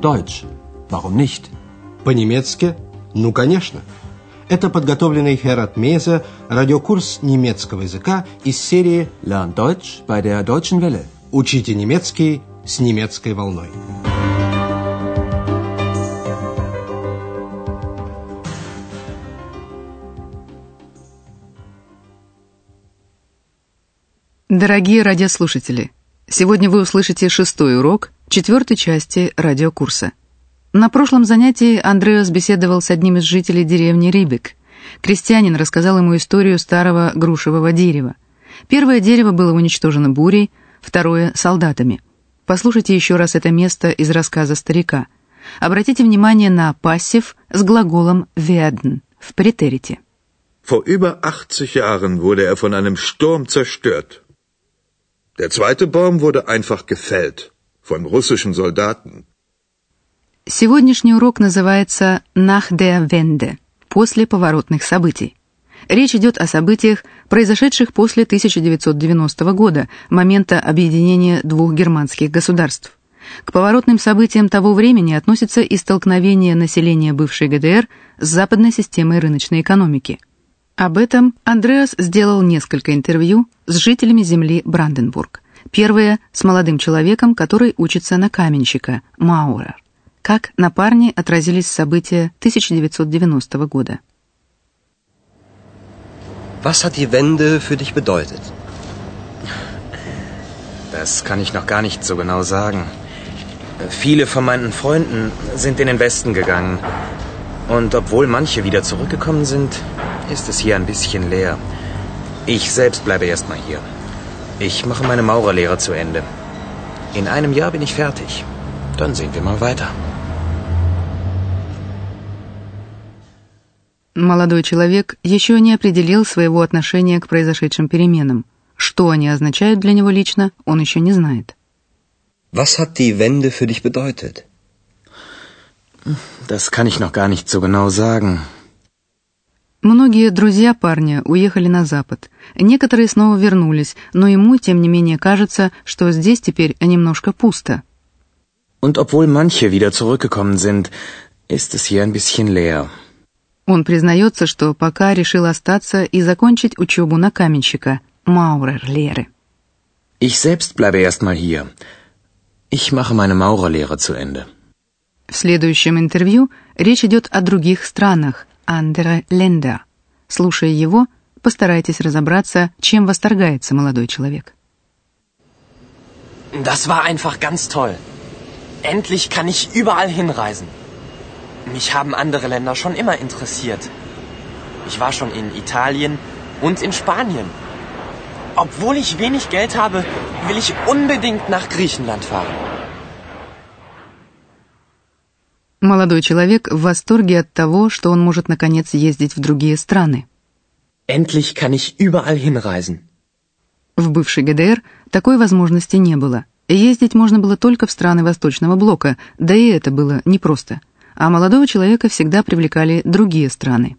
Deutsch. Warum nicht? По-немецки? Ну, конечно. Это подготовленный Херат Меза радиокурс немецкого языка из серии Lern Deutsch bei der Deutschen Welle. «Учите немецкий с немецкой волной». Дорогие радиослушатели, сегодня вы услышите шестой урок четвертой части радиокурса. На прошлом занятии Андреас беседовал с одним из жителей деревни Рибек. Крестьянин рассказал ему историю старого грушевого дерева. Первое дерево было уничтожено бурей, второе — солдатами. Послушайте еще раз это место из рассказа старика. Обратите внимание на пассив с глаголом werden в претерите. Vor über 80 Jahren wurde er von einem Sturm zerstört. Der zweite Baum wurde einfach gefällt von russischen Soldaten. Сегодняшний урок называется «Nach der Wende» — «После поворотных событий». Речь идет о событиях, произошедших после 1990 года, момента объединения двух германских государств. К поворотным событиям того времени относится и столкновение населения бывшей ГДР с западной системой рыночной экономики. Об этом Андреас сделал несколько интервью с жителями земли Бранденбург. Первое — с молодым человеком, который учится на каменщика, Маурер. Как на парне отразились события 1990 года. Was hat die Wende für dich bedeutet? Das kann ich noch gar nicht so genau sagen. Viele von meinen Freunden sind in den Westen gegangen. Und obwohl manche wieder zurückgekommen sind, ist es hier ein bisschen leer. Ich selbst bleibe erstmal hier. Ich mache meine Maurerlehre zu Ende. In einem Jahr bin ich fertig. Dann sehen wir mal weiter. Молодой человек еще не определил своего отношения к произошедшим переменам. Что они означают для него лично, он еще не знает. Was hat die Wende für dich bedeutet? Das kann ich noch gar nicht so genau sagen. Многие друзья парня уехали на запад. Некоторые снова вернулись, но ему, тем не менее, кажется, что здесь теперь немножко пусто. Und obwohl manche wieder zurückgekommen sind, ist es hier ein bisschen leer. Он признается, что пока решил остаться и закончить учебу на каменщика, Маурер-Лehre. Ich selbst bleibe erstmal hier. Ich mache meine Maurerlehre zu Ende. В следующем интервью речь идет о других странах, andere Länder. Слушая его, постарайтесь разобраться, чем восторгается молодой человек. Das war einfach ganz toll. Endlich kann ich überall hinreisen. Mich haben andere Länder schon immer interessiert. Ich war schon in Italien und in Spanien. Obwohl ich wenig Geld habe, will ich unbedingt nach Griechenland fahren. Молодой человек в восторге от того, что он может наконец ездить в другие страны. Endlich kann ich überall hinreisen. В бывшей ГДР такой возможности не было. Ездить можно было только в страны Восточного блока, да и это было непросто. А молодого человека всегда привлекали другие страны.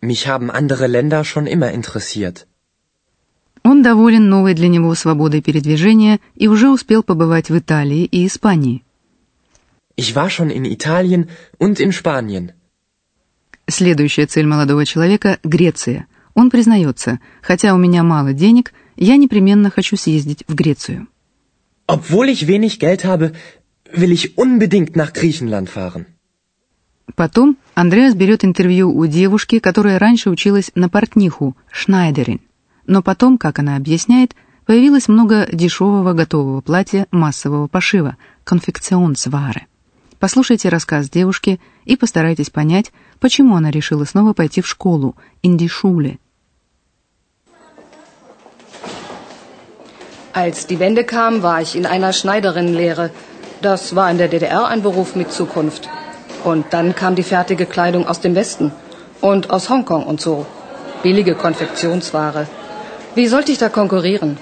Mich haben andere Länder schon immer interessiert. Он доволен новой для него свободой передвижения и уже успел побывать в Италии и Испании. Ich war schon in Italien und in Spanien. Следующая цель молодого человека — Греция. Он признается, хотя у меня мало денег, я непременно хочу съездить в Грецию. Obwohl ich wenig Geld habe, will ich unbedingt nach Griechenland fahren. Потом Андреас берет интервью у девушки, которая раньше училась на портниху, Шнайдерин. Но потом, как она объясняет, появилось много дешевого готового платья массового пошива, конфекционсвары. Послушайте рассказ девушки и постарайтесь понять, почему она решила снова пойти в школу, Инди-Шуле. Als die Wende kam, war ich in einer Schneiderinnenlehre. Das war in der DDR ein Beruf mit Zukunft. Und dann kam die fertige Kleidung aus dem Westen und aus Hongkong und so. Billige Konfektionsware. Wie sollte ich da konkurrieren?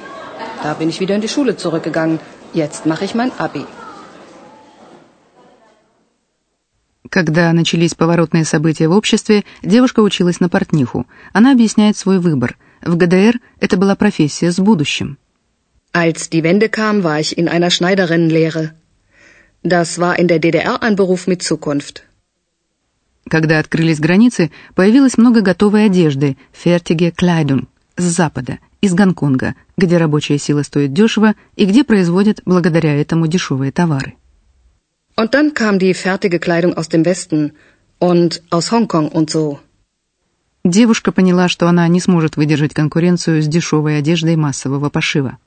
Da bin ich wieder in die Schule zurückgegangen. Jetzt mache ich mein Abi. Когда начались поворотные события в обществе, девушка училась на портниху. Она объясняет свой выбор. В ГДР это была профессия с будущим. Als die Wende kam, war ich in einer Schneiderinnenlehre. Das war in der DDR ein Beruf mit Zukunft. Когда открылись границы, появилось много готовой одежды, fertige Kleidung, с Запада, из Гонконга, где рабочая сила стоит дешево и где производят благодаря этому дешевые товары. Und dann kam die fertige Kleidung aus dem Westen und aus Hongkong und so. Девушка поняла, что она не сможет выдержать конкуренцию с дешевой одеждой массового пошива.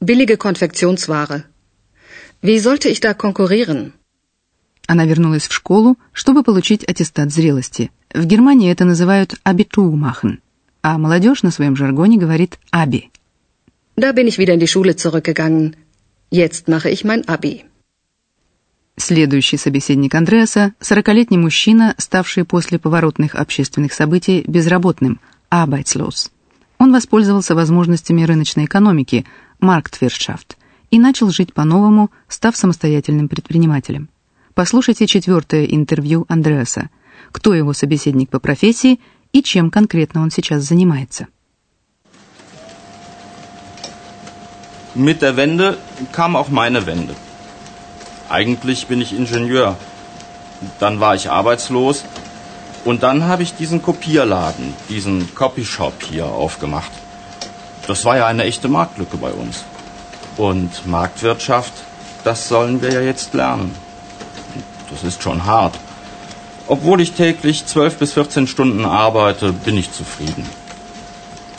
Billige Konfektionsware. Wie sollte ich da konkurrieren? Она вернулась в школу, чтобы получить аттестат зрелости. В Германии это называют «Abitur machen», а молодежь на своем жаргоне говорит «Abi». Da bin ich wieder in die Schule zurückgegangen. Jetzt mache ich mein Abi. Следующий собеседник Андреаса – сорокалетний мужчина, ставший после поворотных общественных событий безработным, arbeitslos. Он воспользовался возможностями рыночной экономики, Marktwirtschaft, и начал жить по-новому, став самостоятельным предпринимателем. Послушайте четвертое интервью Андреаса. Кто его собеседник по профессии и чем конкретно он сейчас занимается. Mit der Wende kam auch meine Wende. Eigentlich bin ich Ingenieur. Dann war ich arbeitslos und dann habe ich diesen Kopierladen, diesen Copyshop hier aufgemacht. Das war ja eine echte Marktlücke bei uns. Und Marktwirtschaft, das sollen wir ja jetzt lernen. Das ist schon hart. Obwohl ich täglich 12 bis 14 Stunden arbeite, bin ich zufrieden.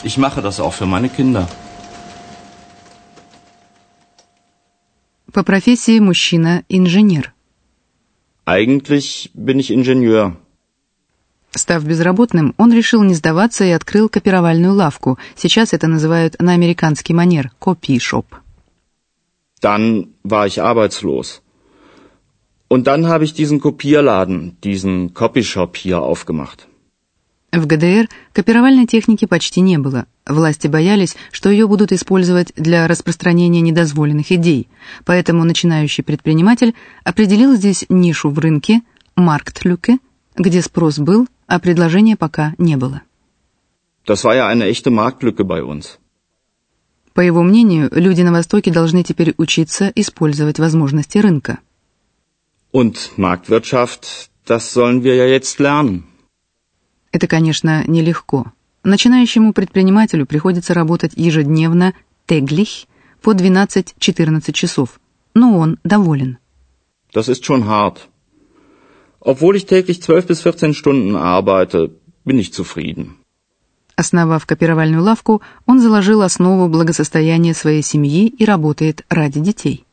Ich mache das auch für meine Kinder. По профессии мужчина инженер. Eigentlich bin ich Ingenieur. Став безработным, он решил не сдаваться и открыл копировальную лавку. Сейчас это называют на американский манер – копишоп. Dann war ich arbeitslos. Und dann habe ich diesen Kopierladen, diesen Copyshop hier aufgemacht. В ГДР копировальной техники почти не было. Власти боялись, что ее будут использовать для распространения недозволенных идей, поэтому начинающий предприниматель определил здесь нишу в рынке, Марктлюке, где спрос был, а предложения пока не было. Das war ja eine echte Marktlücke bei uns. По его мнению, люди на Востоке должны теперь учиться использовать возможности рынка. Und Marktwirtschaft, das sollen wir ja jetzt lernen. Это, конечно, нелегко. Начинающему предпринимателю приходится работать ежедневно, täglich, по 12-14 часов, но он доволен. Das ist schon hart. Obwohl ich täglich 12 bis 14 Stunden arbeite, bin ich zufrieden. Основав копировальную лавку, он заложил основу благосостояния своей семьи и работает ради детей.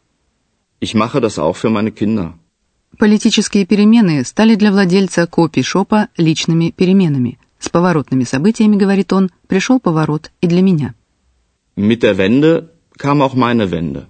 Ich mache das auch für meine Kinder. Политические перемены стали для владельца копи-шопа личными переменами. С поворотными событиями, говорит он, пришел поворот и для меня. Mit der Wende kam auch meine Wende.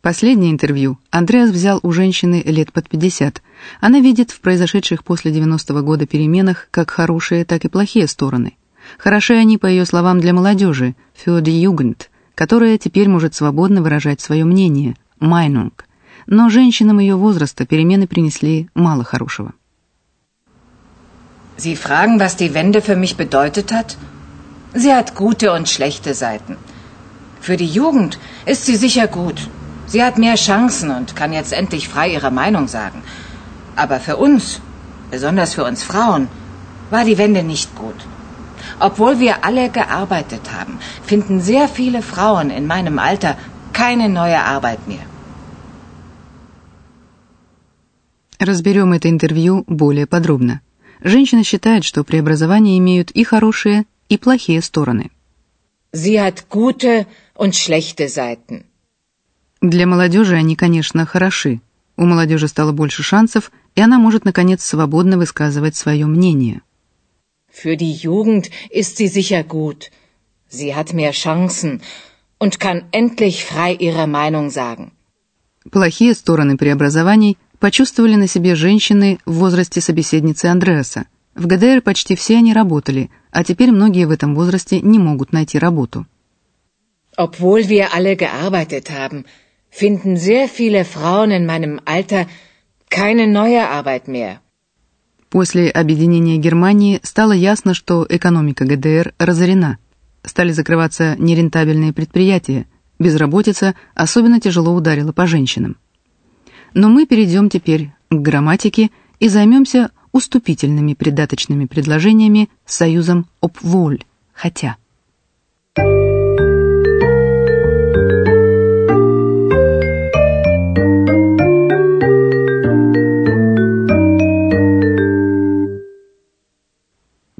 Последнее интервью Андреас взял у женщины лет под 50. Она видит в произошедших после 90-го года переменах как хорошие, так и плохие стороны. Хороши они, по ее словам, для молодежи, für die Jugend, которая теперь может свободно выражать свое мнение, Meinung. Но женщинам ее возраста перемены принесли мало хорошего. Sie fragen, was die Wende für mich bedeutet hat? Sie hat gute und schlechte Seiten. Für die Jugend ist sie sicher gut. Sie hat mehr Chancen und kann jetzt endlich frei ihre Meinung sagen. Aber für uns, besonders für uns Frauen, war die Wende nicht gut. Obwohl wir alle gearbeitet haben, finden sehr viele Frauen in meinem Alter keine neue Arbeit mehr. Разберем это интервью более подробно. Женщина считает, что преобразования имеют и хорошие, и плохие стороны. Sie hat gute und schlechte Seiten. Для молодежи они, конечно, хороши. У молодежи стало больше шансов, и она может, наконец, свободно высказывать свое мнение. Für die Jugend ist sie sicher gut. Sie hat mehr Chancen und kann endlich frei ihre Meinung sagen. Плохие стороны преобразований почувствовали на себе женщины в возрасте собеседницы Андреаса. В ГДР почти все они работали, а теперь многие в этом возрасте не могут найти работу. Obwohl wir alle gearbeitet haben, finden sehr viele Frauen in meinem Alter keine neue Arbeit mehr. После объединения Германии стало ясно, что экономика ГДР разорена. Стали закрываться нерентабельные предприятия, безработица особенно тяжело ударила по женщинам. Но мы перейдем теперь к грамматике и займемся уступительными придаточными предложениями с союзом obwohl – хотя.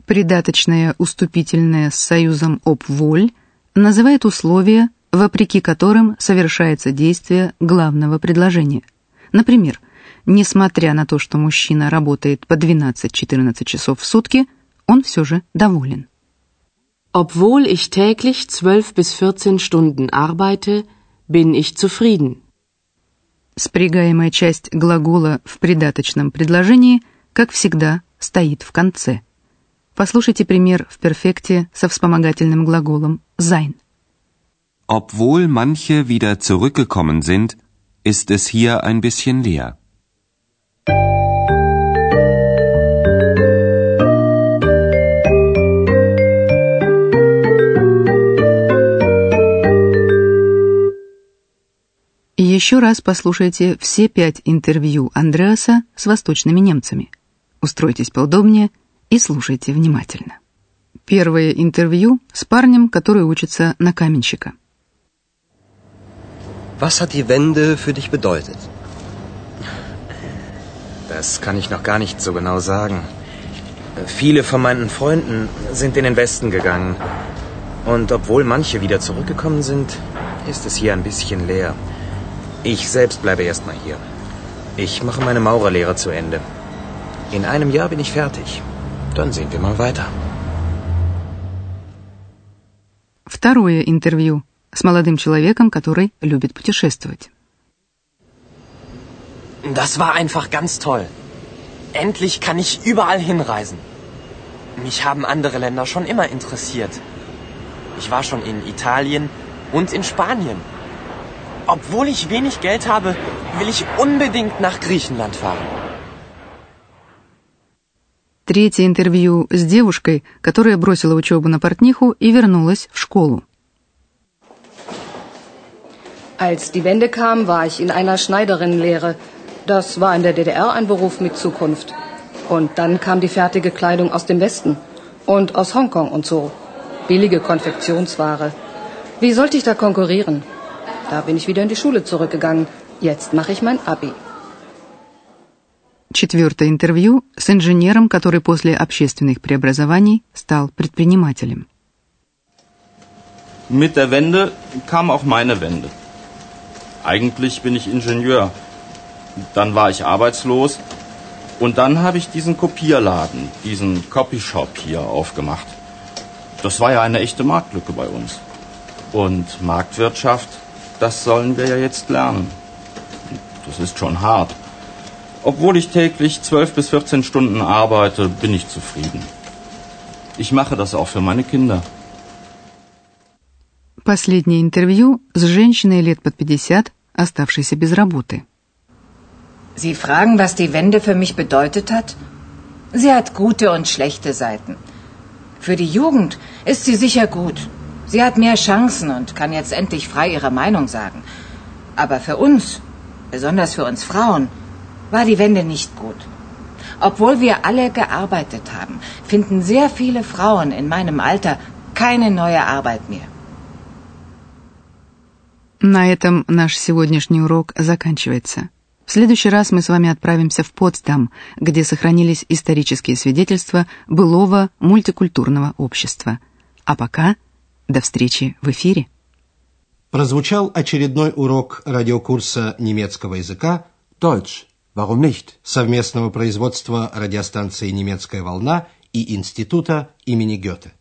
Придаточное уступительное с союзом obwohl называет условия, вопреки которым совершается действие главного предложения. Например, несмотря на то, что мужчина работает по 12-14 часов в сутки, он все же доволен. Obwohl ich täglich 12 bis 14 Stunden arbeite, bin ich zufrieden. Спрягаемая часть глагола в придаточном предложении, как всегда, стоит в конце. Послушайте пример в перфекте со вспомогательным глаголом sein. Obwohl manche wieder zurückgekommen sind, ist es hier ein bisschen leer. Еще раз послушайте все пять интервью Андреаса с восточными немцами. Устройтесь поудобнее и слушайте внимательно. Первое интервью с парнем, который учится на каменщика. Was hat die Wende für dich bedeutet? Das kann ich noch gar nicht so genau sagen. Viele von meinen Freunden sind in den Westen gegangen. Und obwohl manche wieder zurückgekommen sind, ist es hier ein bisschen leer. Ich selbst bleibe erstmal hier. Ich mache meine Maurerlehre zu Ende. In einem Jahr bin ich fertig. Dann sehen wir mal weiter. Второе интервью С молодым человеком, который любит путешествовать. Das war einfach ganz toll. Endlich kann ich überall hinreisen. Mich haben andere Länder schon immer interessiert. Ich war schon in Italien und in Spanien. Obwohl ich wenig Geld habe, will ich unbedingt nach Griechenland fahren. Третье интервью с девушкой, которая бросила учебу на портниху и вернулась в школу. Als die Wende kam, war ich in einer Schneiderinnenlehre. Das war in der DDR ein Beruf mit Zukunft. Und dann kam die fertige Kleidung aus dem Westen und aus Hongkong und so. Billige Konfektionsware. Wie sollte ich da konkurrieren? Da bin ich wieder in die Schule zurückgegangen. Jetzt mache ich mein Abi. Четвертое интервью с инженером, который после общественных преобразований стал предпринимателем. Mit der Wende kam auch meine Wende. Eigentlich bin ich Ingenieur. Dann war ich arbeitslos und dann habe ich diesen Kopierladen, diesen Copyshop hier aufgemacht. Das war ja eine echte Marktlücke bei uns. Und Marktwirtschaft, das sollen wir ja jetzt lernen. Das ist schon hart. Obwohl ich täglich 12 bis 14 Stunden arbeite, bin ich zufrieden. Ich mache das auch für meine Kinder. Последнее интервью с женщиной лет под 50, оставшейся без работы. Sie fragen, was die Wende für mich bedeutet hat? Sie hat gute und schlechte Seiten. Für die Jugend ist sie sicher gut. Sie hat mehr Chancen und kann jetzt endlich frei ihre Meinung sagen. Aber für uns, besonders für uns Frauen, war die Wende nicht gut. Obwohl wir alle gearbeitet haben, finden sehr viele Frauen in meinem Alter keine neue Arbeit mehr. На этом наш сегодняшний урок заканчивается. В следующий раз мы с вами отправимся в Потсдам, где сохранились исторические свидетельства былого мультикультурного общества. А пока до встречи в эфире. Прозвучал очередной урок радиокурса немецкого языка Deutsch. Warum nicht? совместного производства радиостанции «Немецкая волна» и Института имени Гёте.